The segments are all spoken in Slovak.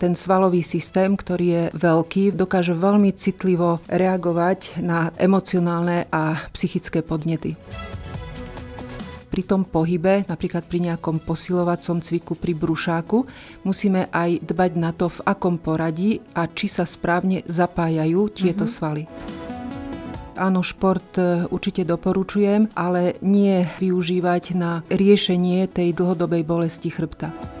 ten svalový systém, ktorý je veľký, dokáže veľmi citlivo reagovať na emocionálne a psychické podnety pri tom pohybe, napríklad pri nejakom posilovacom cviku pri brušáku, musíme aj dbať na to, v akom poradí a či sa správne zapájajú tieto mm-hmm. svaly. Áno, šport e, určite doporučujem, ale nie využívať na riešenie tej dlhodobej bolesti chrbta.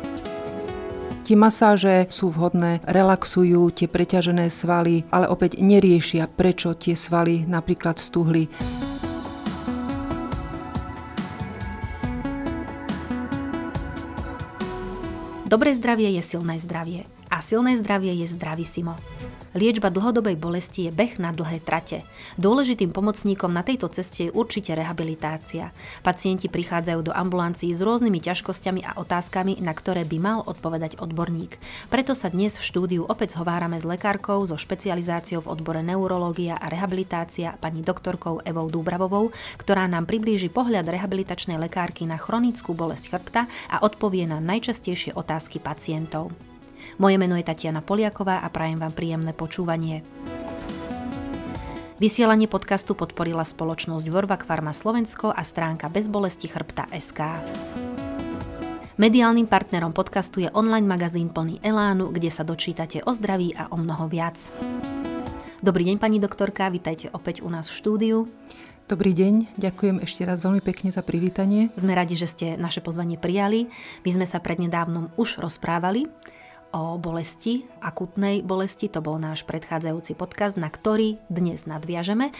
Tie masáže sú vhodné, relaxujú tie preťažené svaly, ale opäť neriešia, prečo tie svaly napríklad stuhli. Dobré zdravie je silné zdravie a silné zdravie je simo. Liečba dlhodobej bolesti je beh na dlhé trate. Dôležitým pomocníkom na tejto ceste je určite rehabilitácia. Pacienti prichádzajú do ambulancií s rôznymi ťažkosťami a otázkami, na ktoré by mal odpovedať odborník. Preto sa dnes v štúdiu opäť zhovárame s lekárkou so špecializáciou v odbore neurológia a rehabilitácia pani doktorkou Evou Dúbravovou, ktorá nám priblíži pohľad rehabilitačnej lekárky na chronickú bolesť chrbta a odpovie na najčastejšie otázky pacientov. Moje meno je Tatiana Poliaková a prajem vám príjemné počúvanie. Vysielanie podcastu podporila spoločnosť Vorvak Pharma Slovensko a stránka Bezbolesti chrbta SK. Mediálnym partnerom podcastu je online magazín plný Elánu, kde sa dočítate o zdraví a o mnoho viac. Dobrý deň, pani doktorka, vítajte opäť u nás v štúdiu. Dobrý deň, ďakujem ešte raz veľmi pekne za privítanie. Sme radi, že ste naše pozvanie prijali. My sme sa prednedávnom už rozprávali o bolesti, akutnej bolesti. To bol náš predchádzajúci podcast, na ktorý dnes nadviažeme.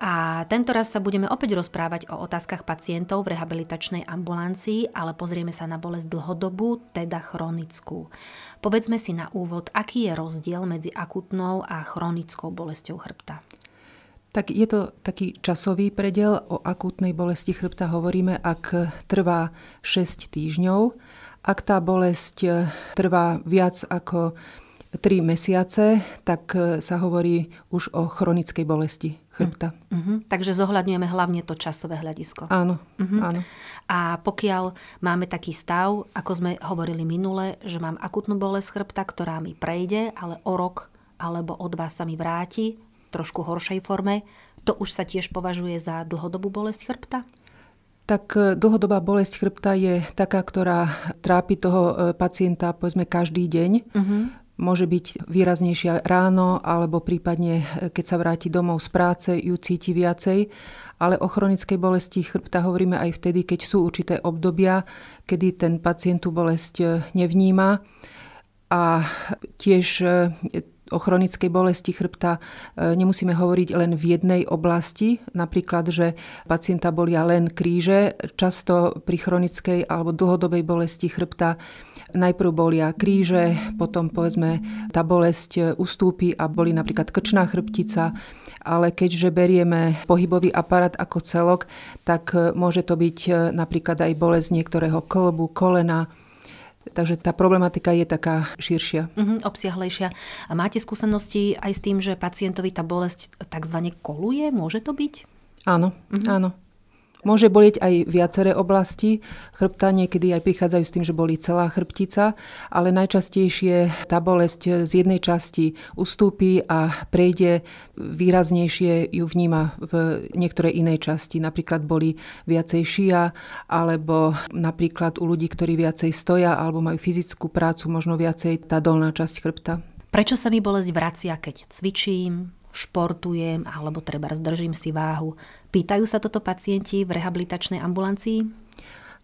A tento raz sa budeme opäť rozprávať o otázkach pacientov v rehabilitačnej ambulancii, ale pozrieme sa na bolesť dlhodobú, teda chronickú. Povedzme si na úvod, aký je rozdiel medzi akutnou a chronickou bolesťou chrbta. Tak je to taký časový predel. O akútnej bolesti chrbta hovoríme, ak trvá 6 týždňov ak tá bolesť e, trvá viac ako 3 mesiace, tak e, sa hovorí už o chronickej bolesti chrbta. Uh-huh. Takže zohľadňujeme hlavne to časové hľadisko. Áno, uh-huh. áno. A pokiaľ máme taký stav, ako sme hovorili minule, že mám akutnú bolesť chrbta, ktorá mi prejde, ale o rok alebo o dva sa mi vráti trošku horšej forme, to už sa tiež považuje za dlhodobú bolesť chrbta? Tak e, dlhodobá bolesť chrbta je taká, ktorá trápi toho e, pacienta povedzme každý deň. Uh-huh. Môže byť výraznejšia ráno, alebo prípadne, e, keď sa vráti domov z práce, ju cíti viacej. Ale o chronickej bolesti chrbta hovoríme aj vtedy, keď sú určité obdobia, kedy ten pacient tú bolesť nevníma. A tiež o chronickej bolesti chrbta e, nemusíme hovoriť len v jednej oblasti, napríklad, že pacienta bolia len kríže. Často pri chronickej alebo dlhodobej bolesti chrbta najprv bolia kríže, potom povedzme tá bolesť ustúpi a boli napríklad krčná chrbtica, ale keďže berieme pohybový aparát ako celok, tak môže to byť napríklad aj bolesť niektorého klbu, kolena, Takže tá problematika je taká širšia. Uh-huh, obsiahlejšia. A máte skúsenosti aj s tým, že pacientovi tá bolesť takzvané koluje? Môže to byť? Áno, uh-huh. áno. Môže bolieť aj viaceré oblasti chrbta, niekedy aj prichádzajú s tým, že bolí celá chrbtica, ale najčastejšie tá bolesť z jednej časti ustúpi a prejde výraznejšie ju vníma v niektorej inej časti. Napríklad boli viacej šia, alebo napríklad u ľudí, ktorí viacej stoja alebo majú fyzickú prácu, možno viacej tá dolná časť chrbta. Prečo sa mi bolesť vracia, keď cvičím, športujem alebo treba zdržím si váhu. Pýtajú sa toto pacienti v rehabilitačnej ambulancii?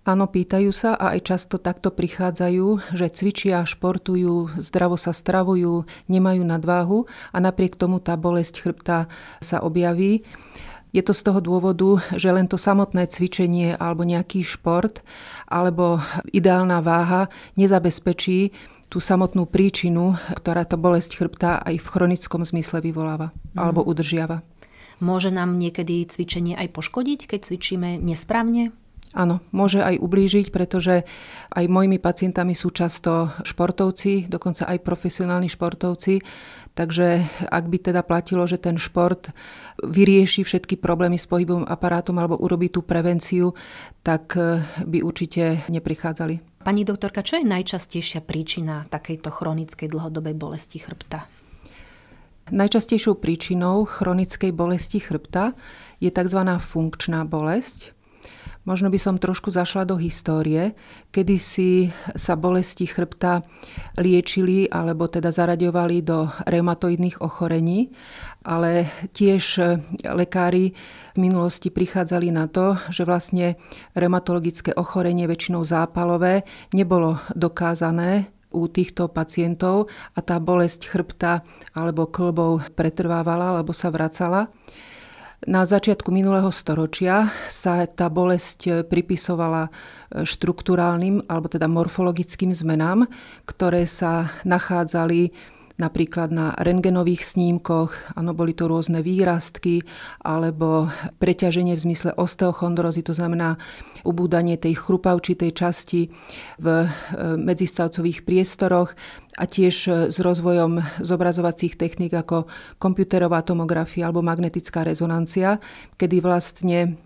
Áno, pýtajú sa a aj často takto prichádzajú, že cvičia, športujú, zdravo sa stravujú, nemajú nadváhu a napriek tomu tá bolesť chrbta sa objaví. Je to z toho dôvodu, že len to samotné cvičenie alebo nejaký šport alebo ideálna váha nezabezpečí tú samotnú príčinu, ktorá tá bolesť chrbta aj v chronickom zmysle vyvoláva mm. alebo udržiava. Môže nám niekedy cvičenie aj poškodiť, keď cvičíme nesprávne? Áno, môže aj ublížiť, pretože aj mojimi pacientami sú často športovci, dokonca aj profesionálni športovci. Takže ak by teda platilo, že ten šport vyrieši všetky problémy s pohybovým aparátom alebo urobí tú prevenciu, tak eh, by určite neprichádzali. Pani doktorka, čo je najčastejšia príčina takejto chronickej dlhodobej bolesti chrbta? Najčastejšou príčinou chronickej bolesti chrbta je tzv. funkčná bolesť. Možno by som trošku zašla do histórie, kedy si sa bolesti chrbta liečili alebo teda zaraďovali do reumatoidných ochorení, ale tiež lekári v minulosti prichádzali na to, že vlastne reumatologické ochorenie, väčšinou zápalové, nebolo dokázané u týchto pacientov a tá bolesť chrbta alebo klbov pretrvávala alebo sa vracala. Na začiatku minulého storočia sa tá bolesť pripisovala e, štruktúrálnym alebo teda morfologickým zmenám, ktoré sa nachádzali napríklad na rengenových snímkoch, áno, boli to rôzne výrastky alebo preťaženie v zmysle osteochondrozy, to znamená ubúdanie tej chrupavčitej časti v e, medzistavcových priestoroch a tiež e, s rozvojom zobrazovacích techník ako komputerová tomografia alebo magnetická rezonancia, kedy vlastne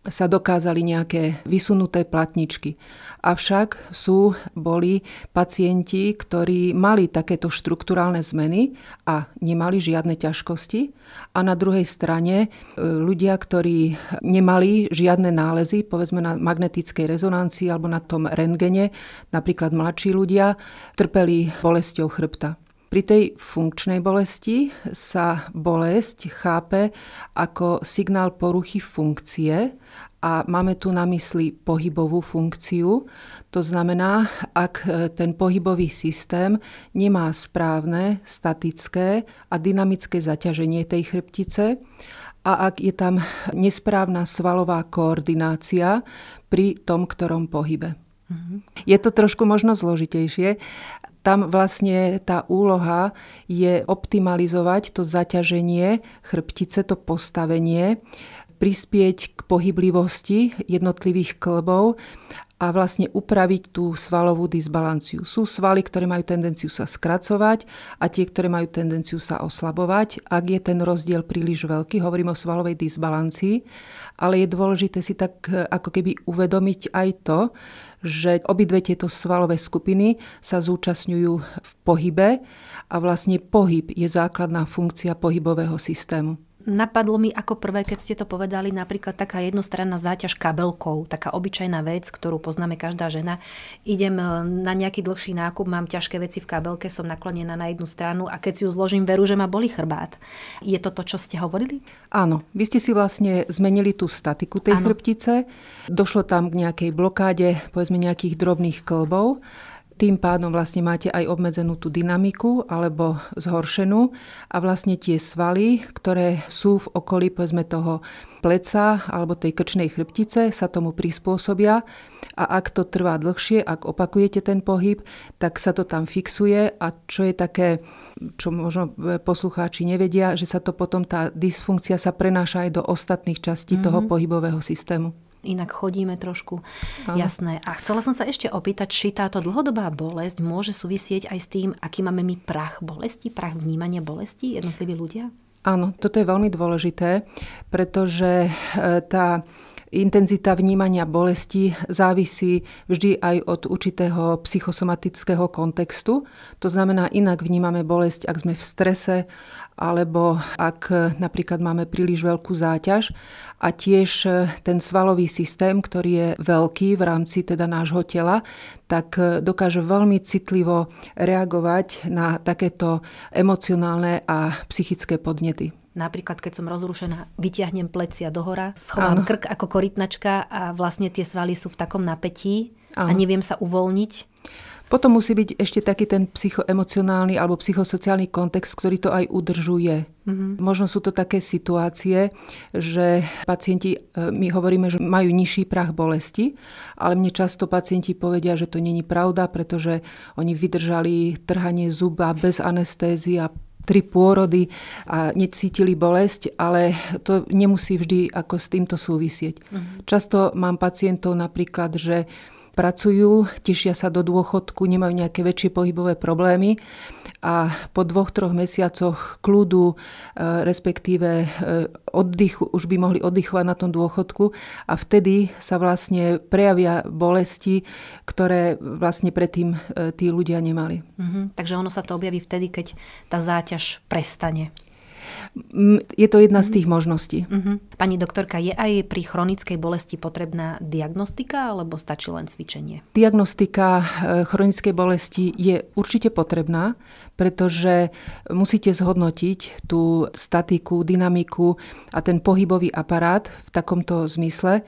sa dokázali nejaké vysunuté platničky. Avšak sú, boli pacienti, ktorí mali takéto štruktúrálne zmeny a nemali žiadne ťažkosti. A na druhej strane e, ľudia, ktorí nemali žiadne nálezy, povedzme na magnetickej rezonancii alebo na tom rentgene, napríklad mladší ľudia, trpeli bolesťou chrbta. Pri tej funkčnej bolesti sa bolesť chápe ako signál poruchy funkcie a máme tu na mysli pohybovú funkciu. To znamená, ak ten pohybový systém nemá správne, statické a dynamické zaťaženie tej chrbtice a ak je tam nesprávna svalová koordinácia pri tom, ktorom pohybe. Mhm. Je to trošku možno zložitejšie, tam vlastne tá úloha je optimalizovať to zaťaženie chrbtice, to postavenie, prispieť k pohyblivosti jednotlivých klbov a vlastne upraviť tú svalovú disbalanciu. Sú svaly, ktoré majú tendenciu sa skracovať a tie, ktoré majú tendenciu sa oslabovať. Ak je ten rozdiel príliš veľký, hovorím o svalovej disbalancii, ale je dôležité si tak ako keby uvedomiť aj to, že obidve tieto svalové skupiny sa zúčastňujú v pohybe a vlastne pohyb je základná funkcia pohybového systému. Napadlo mi ako prvé, keď ste to povedali, napríklad taká jednostranná záťaž kabelkou, taká obyčajná vec, ktorú poznáme každá žena. Idem e, na nejaký dlhší nákup, mám ťažké veci v kabelke, som naklonená na jednu stranu a keď si ju zložím, veru, že ma boli chrbát. Je to to, čo ste hovorili? Áno, vy ste si vlastne zmenili tú statiku tej Áno. chrbtice, došlo tam k nejakej blokáde, povedzme nejakých drobných klbov tým pádom vlastne máte aj obmedzenú tú dynamiku alebo zhoršenú. A vlastne tie svaly, ktoré sú v okolí povedzme toho pleca alebo tej krčnej chrbtice sa tomu prispôsobia. A ak to trvá dlhšie, ak opakujete ten pohyb, tak sa to tam fixuje. A čo je také, čo možno poslucháči nevedia, že sa to potom tá dysfunkcia sa prenáša aj do ostatných častí mm-hmm. toho pohybového systému inak chodíme trošku. Aha. Jasné. A chcela som sa ešte opýtať, či táto dlhodobá bolesť môže súvisieť aj s tým, aký máme my prach bolesti, prach vnímania bolesti jednotliví ľudia? Áno, toto je veľmi dôležité, pretože e, tá intenzita vnímania bolesti závisí vždy aj od určitého psychosomatického kontextu. To znamená, inak vnímame bolesť, ak sme v strese, alebo ak napríklad máme príliš veľkú záťaž a tiež ten svalový systém, ktorý je veľký v rámci teda nášho tela, tak dokáže veľmi citlivo reagovať na takéto emocionálne a psychické podnety. Napríklad, keď som rozrušená, vyťahnem plecia dohora, schovám Áno. krk ako korytnačka a vlastne tie svaly sú v takom napätí Áno. a neviem sa uvoľniť. Potom musí byť ešte taký ten psychoemocionálny alebo psychosociálny kontext, ktorý to aj udržuje. Mm-hmm. Možno sú to také situácie, že pacienti, e, my hovoríme, že majú nižší prach bolesti, ale mne často pacienti povedia, že to není pravda, pretože oni vydržali trhanie zuba bez anestézie a tri pôrody a necítili bolesť, ale to nemusí vždy ako s týmto súvisieť. Uh-huh. Často mám pacientov napríklad, že pracujú, tešia sa do dôchodku, nemajú nejaké väčšie pohybové problémy a po dvoch, troch mesiacoch kľudu, e, respektíve e, oddychu, už by mohli oddychovať na tom dôchodku a vtedy sa vlastne prejavia bolesti, ktoré vlastne predtým e, tí ľudia nemali. Mhm, takže ono sa to objaví vtedy, keď tá záťaž prestane. Je to jedna z tých možností. Uh-huh. Pani doktorka, je aj pri chronickej bolesti potrebná diagnostika alebo stačí len cvičenie? Diagnostika e, chronickej bolesti je určite potrebná, pretože musíte zhodnotiť tú statiku, dynamiku a ten pohybový aparát v takomto zmysle.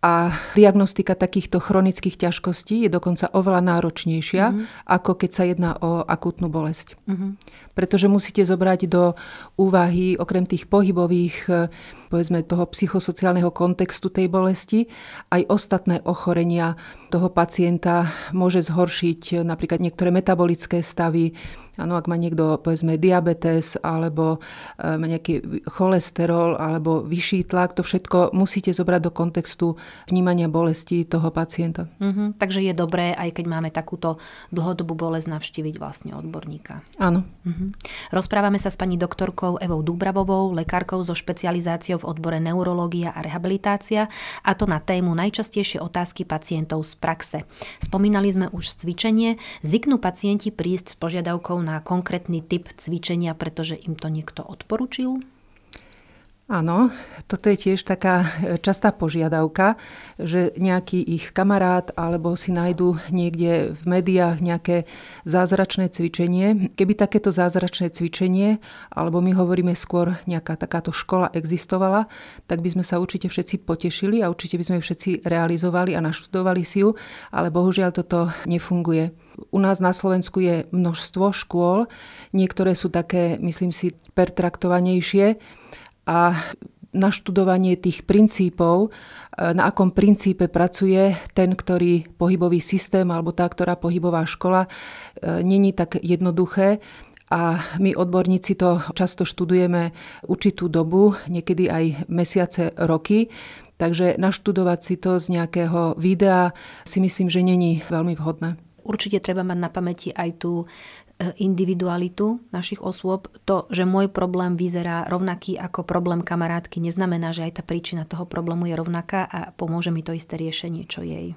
A diagnostika takýchto chronických ťažkostí je dokonca oveľa náročnejšia, mm-hmm. ako keď sa jedná o akútnu bolesť. Mm-hmm. Pretože musíte zobrať do úvahy, okrem tých pohybových povedzme toho psychosociálneho kontextu tej bolesti. Aj ostatné ochorenia toho pacienta môže zhoršiť napríklad niektoré metabolické stavy, Áno, ak má niekto, povedzme, diabetes alebo e, má nejaký cholesterol alebo vyšší tlak, to všetko musíte zobrať do kontextu vnímania bolesti toho pacienta. Mm-hmm, takže je dobré, aj keď máme takúto dlhodobú bolesť, navštíviť vlastne odborníka. Áno. Mm-hmm. Rozprávame sa s pani doktorkou Evou Dúbravovou, lekárkou so špecializáciou v odbore neurológia a rehabilitácia a to na tému najčastejšie otázky pacientov z praxe. Spomínali sme už cvičenie. Zvyknú pacienti prísť s požiadavkou na konkrétny typ cvičenia, pretože im to niekto odporučil? Áno, toto je tiež taká e, častá požiadavka, že nejaký ich kamarát alebo si nájdu niekde v médiách nejaké zázračné cvičenie. Keby takéto zázračné cvičenie, alebo my hovoríme skôr nejaká takáto škola existovala, tak by sme sa určite všetci potešili a určite by sme všetci realizovali a naštudovali si ju, ale bohužiaľ toto nefunguje. U nás na Slovensku je množstvo škôl, niektoré sú také, myslím si, pertraktovanejšie, a naštudovanie tých princípov, e, na akom princípe pracuje ten, ktorý pohybový systém alebo tá, ktorá pohybová škola, e, není tak jednoduché. A my odborníci to často študujeme určitú dobu, niekedy aj mesiace, roky. Takže naštudovať si to z nejakého videa si myslím, že není veľmi vhodné. Určite treba mať na pamäti aj tú E, individualitu našich osôb. To, že môj problém vyzerá rovnaký ako problém kamarátky, neznamená, že aj tá príčina toho problému je rovnaká a pomôže mi to isté riešenie, čo jej.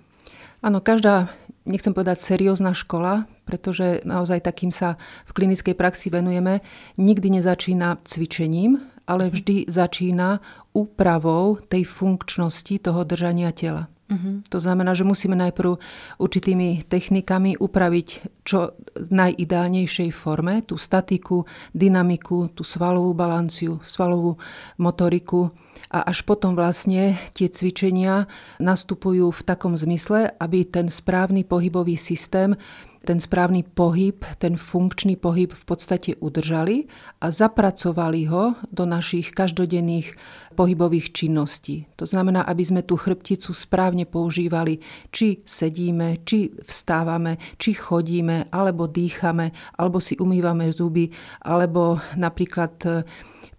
Áno, každá, nechcem povedať seriózna škola, pretože naozaj takým sa v klinickej praxi venujeme, nikdy nezačína cvičením, ale vždy začína úpravou tej funkčnosti toho držania tela. Uh-huh. To znamená, že musíme najprv určitými technikami upraviť čo najideálnejšej forme tú statiku, dynamiku, tú svalovú balanciu, svalovú motoriku a až potom vlastne tie cvičenia nastupujú v takom zmysle, aby ten správny pohybový systém ten správny pohyb, ten funkčný pohyb v podstate udržali a zapracovali ho do našich každodenných pohybových činností. To znamená, aby sme tú chrbticu správne používali, či sedíme, či vstávame, či chodíme, alebo dýchame, alebo si umývame zuby, alebo napríklad e,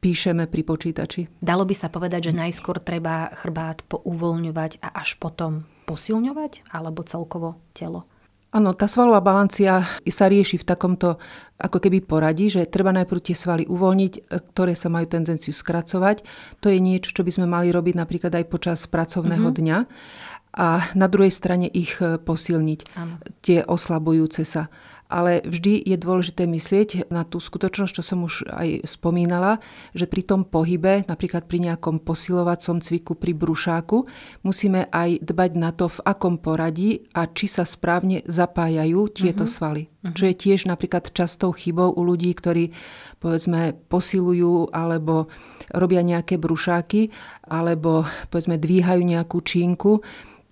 píšeme pri počítači. Dalo by sa povedať, že najskôr treba chrbát pouvoľňovať a až potom posilňovať, alebo celkovo telo? Áno, tá svalová balancia sa rieši v takomto ako keby poradí, že treba najprv tie svaly uvoľniť, e, ktoré sa majú tendenciu skracovať. To je niečo, čo by sme mali robiť napríklad aj počas pracovného mm-hmm. dňa. A na druhej strane ich e, posilniť, ano. tie oslabujúce sa ale vždy je dôležité myslieť na tú skutočnosť, čo som už aj spomínala, že pri tom pohybe, napríklad pri nejakom posilovacom cviku pri brušáku, musíme aj dbať na to, v akom poradí a či sa správne zapájajú tieto uh-huh. svaly. Uh-huh. Čo je tiež napríklad častou chybou u ľudí, ktorí povedzme posilujú alebo robia nejaké brušáky alebo povedzme dvíhajú nejakú čínku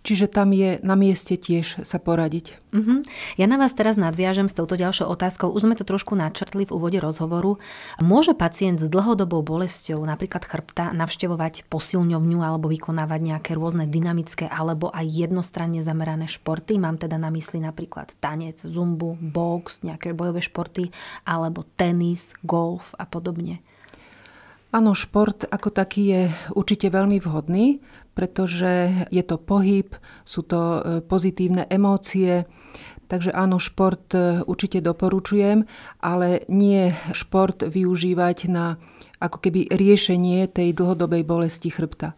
Čiže tam je na mieste tiež sa poradiť. Uh-huh. Ja na vás teraz nadviažem s touto ďalšou otázkou. Už sme to trošku načrtli v úvode rozhovoru. Môže pacient s dlhodobou bolesťou, napríklad chrbta, navštevovať posilňovňu alebo vykonávať nejaké rôzne dynamické alebo aj jednostranne zamerané športy? Mám teda na mysli napríklad tanec, zumbu, box, nejaké bojové športy alebo tenis, golf a podobne. Áno, šport ako taký je určite veľmi vhodný, pretože je to pohyb, sú to e, pozitívne emócie, takže áno, šport e, určite doporučujem, ale nie šport využívať na ako keby riešenie tej dlhodobej bolesti chrbta.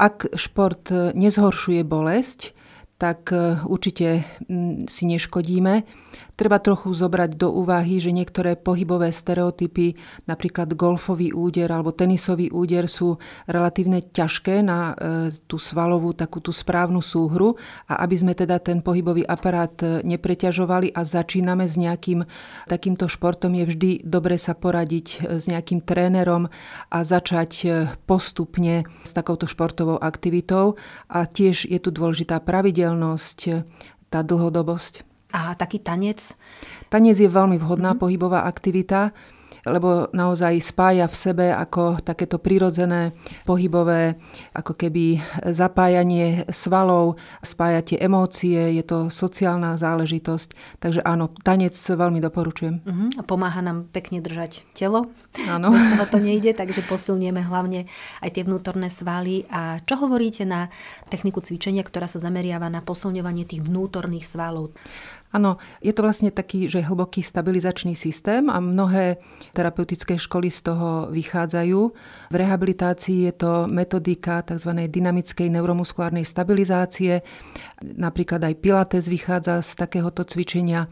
Ak šport e, nezhoršuje bolesť, tak určite si neškodíme. Treba trochu zobrať do úvahy, že niektoré pohybové stereotypy, napríklad golfový úder alebo tenisový úder sú relatívne ťažké na e, tú svalovú, takú tú správnu súhru a aby sme teda ten pohybový aparát e, nepreťažovali a začíname s nejakým takýmto športom, je vždy dobre sa poradiť e, s nejakým trénerom a začať postupne s takouto športovou aktivitou a tiež je tu dôležitá pravidelnosť, tá dlhodobosť. A taký tanec? Tanec je veľmi vhodná mm-hmm. pohybová aktivita lebo naozaj spája v sebe ako takéto prirodzené pohybové, ako keby zapájanie svalov, spája tie emócie, je to sociálna záležitosť. Takže áno, tanec veľmi doporučujem. Uh-huh. A pomáha nám pekne držať telo. Áno. Bez to nejde, takže posilnieme hlavne aj tie vnútorné svaly. A čo hovoríte na techniku cvičenia, ktorá sa zameriava na posilňovanie tých vnútorných svalov? Áno, je to vlastne taký, že hlboký stabilizačný systém a mnohé terapeutické školy z toho vychádzajú. V rehabilitácii je to metodika tzv. dynamickej neuromuskulárnej stabilizácie. Napríklad aj Pilates vychádza z takéhoto cvičenia.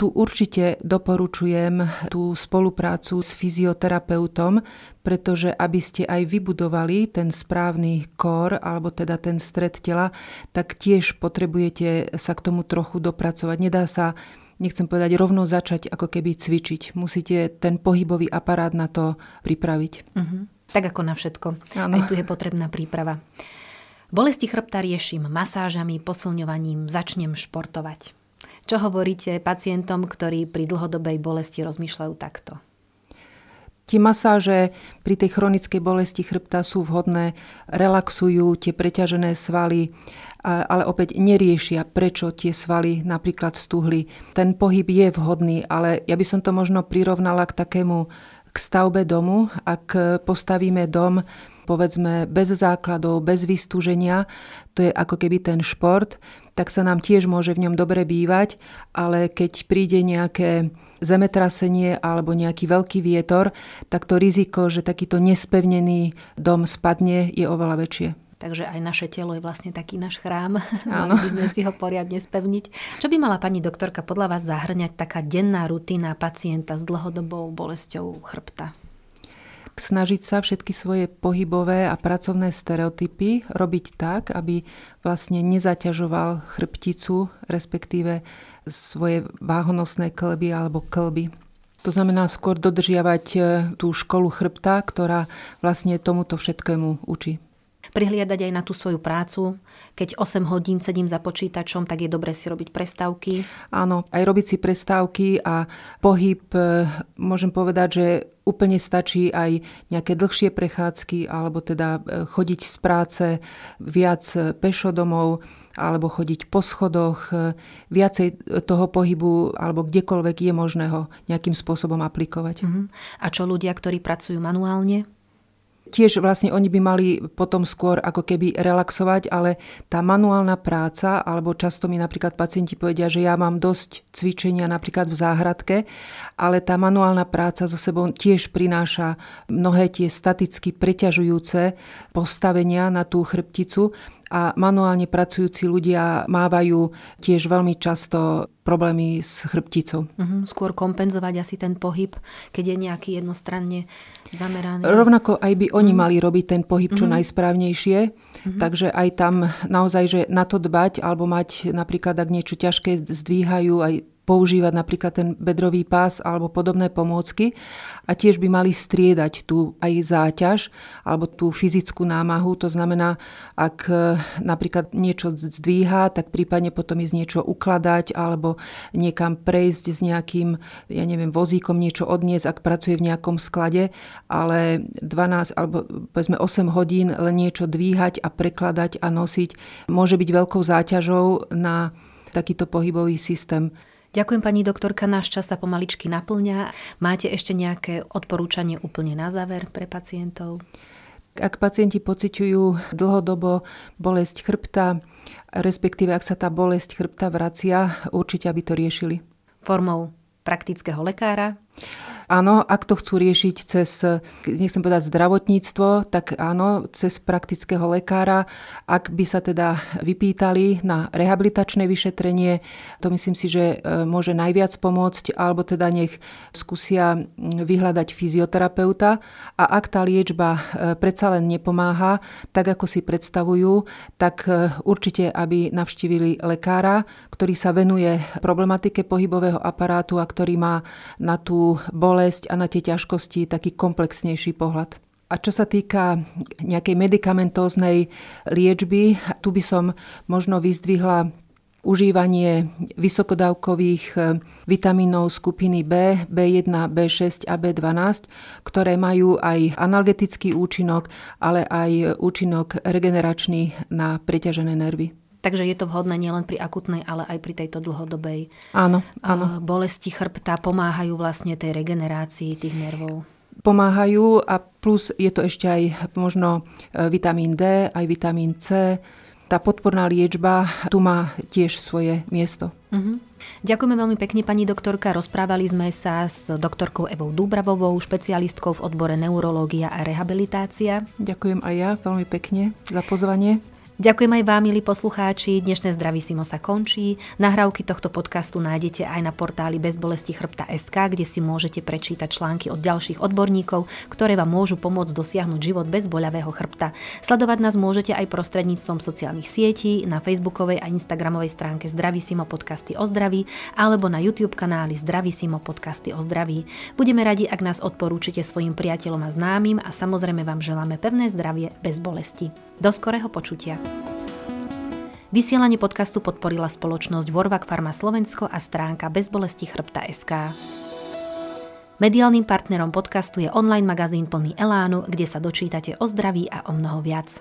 Tu určite doporučujem tú spoluprácu s fyzioterapeutom, pretože aby ste aj vybudovali ten správny kór, alebo teda ten stred tela, tak tiež potrebujete sa k tomu trochu dopracovať. Nedá sa nechcem povedať, rovno začať ako keby cvičiť. Musíte ten pohybový aparát na to pripraviť. Uh-huh. Tak ako na všetko. Ano. Aj tu je potrebná príprava. Bolesti chrbta riešim masážami, posilňovaním, začnem športovať. Čo hovoríte pacientom, ktorí pri dlhodobej bolesti rozmýšľajú takto? Tie masáže pri tej chronickej bolesti chrbta sú vhodné, relaxujú tie preťažené svaly, ale opäť neriešia, prečo tie svaly napríklad stuhli. Ten pohyb je vhodný, ale ja by som to možno prirovnala k takému k stavbe domu. Ak postavíme dom, povedzme bez základov, bez vystúženia, to je ako keby ten šport, tak sa nám tiež môže v ňom dobre bývať, ale keď príde nejaké zemetrasenie alebo nejaký veľký vietor, tak to riziko, že takýto nespevnený dom spadne, je oveľa väčšie. Takže aj naše telo je vlastne taký náš chrám. Áno. by sme si ho poriadne spevniť. Čo by mala pani doktorka podľa vás zahrňať taká denná rutina pacienta s dlhodobou bolesťou chrbta? Snažiť sa všetky svoje pohybové a pracovné stereotypy robiť tak, aby vlastne nezaťažoval chrbticu, respektíve svoje váhonosné klby alebo klby. To znamená skôr dodržiavať e, tú školu chrbta, ktorá vlastne tomuto všetkému učí prihliadať aj na tú svoju prácu. Keď 8 hodín sedím za počítačom, tak je dobre si robiť prestávky. Áno, aj robiť si prestávky a pohyb, e, môžem povedať, že úplne stačí aj nejaké dlhšie prechádzky alebo teda e, chodiť z práce viac pešo domov alebo chodiť po schodoch. E, viacej toho pohybu alebo kdekoľvek je možné ho nejakým spôsobom aplikovať. Uh-huh. A čo ľudia, ktorí pracujú manuálne? Tiež vlastne oni by mali potom skôr ako keby relaxovať, ale tá manuálna práca, alebo často mi napríklad pacienti povedia, že ja mám dosť cvičenia napríklad v záhradke, ale tá manuálna práca so sebou tiež prináša mnohé tie staticky preťažujúce postavenia na tú chrbticu a manuálne pracujúci ľudia mávajú tiež veľmi často problémy s chrbticou. Uh-huh. Skôr kompenzovať asi ten pohyb, keď je nejaký jednostranne zameraný. Rovnako aj by oni uh-huh. mali robiť ten pohyb čo uh-huh. najsprávnejšie, uh-huh. takže aj tam naozaj, že na to dbať, alebo mať napríklad, ak niečo ťažké zdvíhajú, aj používať napríklad ten bedrový pás alebo podobné pomôcky a tiež by mali striedať tú aj záťaž alebo tú fyzickú námahu. To znamená, ak e, napríklad niečo zdvíha, tak prípadne potom ísť niečo ukladať alebo niekam prejsť s nejakým, ja neviem, vozíkom niečo odniesť, ak pracuje v nejakom sklade, ale 12 alebo povedzme 8 hodín len niečo dvíhať a prekladať a nosiť môže byť veľkou záťažou na takýto pohybový systém. Ďakujem pani doktorka, náš čas sa pomaličky naplňa. Máte ešte nejaké odporúčanie úplne na záver pre pacientov? Ak pacienti pociťujú dlhodobo bolesť chrbta, respektíve ak sa tá bolesť chrbta vracia, určite aby to riešili. Formou praktického lekára? Áno, ak to chcú riešiť cez, nechcem povedať zdravotníctvo, tak áno, cez praktického lekára. Ak by sa teda vypýtali na rehabilitačné vyšetrenie, to myslím si, že e, môže najviac pomôcť, alebo teda nech skúsia vyhľadať fyzioterapeuta. A ak tá liečba e, predsa len nepomáha, tak ako si predstavujú, tak e, určite, aby navštívili lekára, ktorý sa venuje problematike pohybového aparátu a ktorý má na tú bolesť bolesť a na tie ťažkosti taký komplexnejší pohľad. A čo sa týka nejakej medikamentóznej liečby, tu by som možno vyzdvihla užívanie vysokodávkových e, vitamínov skupiny B, B1, B6 a B12, ktoré majú aj analgetický účinok, ale aj účinok regeneračný na preťažené nervy. Takže je to vhodné nielen pri akutnej, ale aj pri tejto dlhodobej áno, áno. bolesti chrbta, pomáhajú vlastne tej regenerácii tých nervov. Pomáhajú a plus je to ešte aj možno e, vitamín D, aj vitamín C. Tá podporná liečba tu má tiež svoje miesto. Uh-huh. Ďakujeme veľmi pekne, pani doktorka. Rozprávali sme sa s doktorkou Evou Dúbravovou, špecialistkou v odbore neurológia a rehabilitácia. Ďakujem aj ja veľmi pekne za pozvanie. Ďakujem aj vám, milí poslucháči. Dnešné Zdravísimo sa končí. Nahrávky tohto podcastu nájdete aj na portáli bezbolesti chrbta SK, kde si môžete prečítať články od ďalších odborníkov, ktoré vám môžu pomôcť dosiahnuť život bez boľavého chrbta. Sledovať nás môžete aj prostredníctvom sociálnych sietí, na facebookovej a instagramovej stránke Zdravísimo podcasty o zdraví alebo na YouTube kanáli Zdravísimo podcasty o zdraví. Budeme radi, ak nás odporúčite svojim priateľom a známym a samozrejme vám želáme pevné zdravie bez bolesti. Do skorého počutia. Vysielanie podcastu podporila spoločnosť Vorvak Farma Slovensko a stránka bezbolesti chrbta SK. Mediálnym partnerom podcastu je online magazín plný elánu, kde sa dočítate o zdraví a o mnoho viac.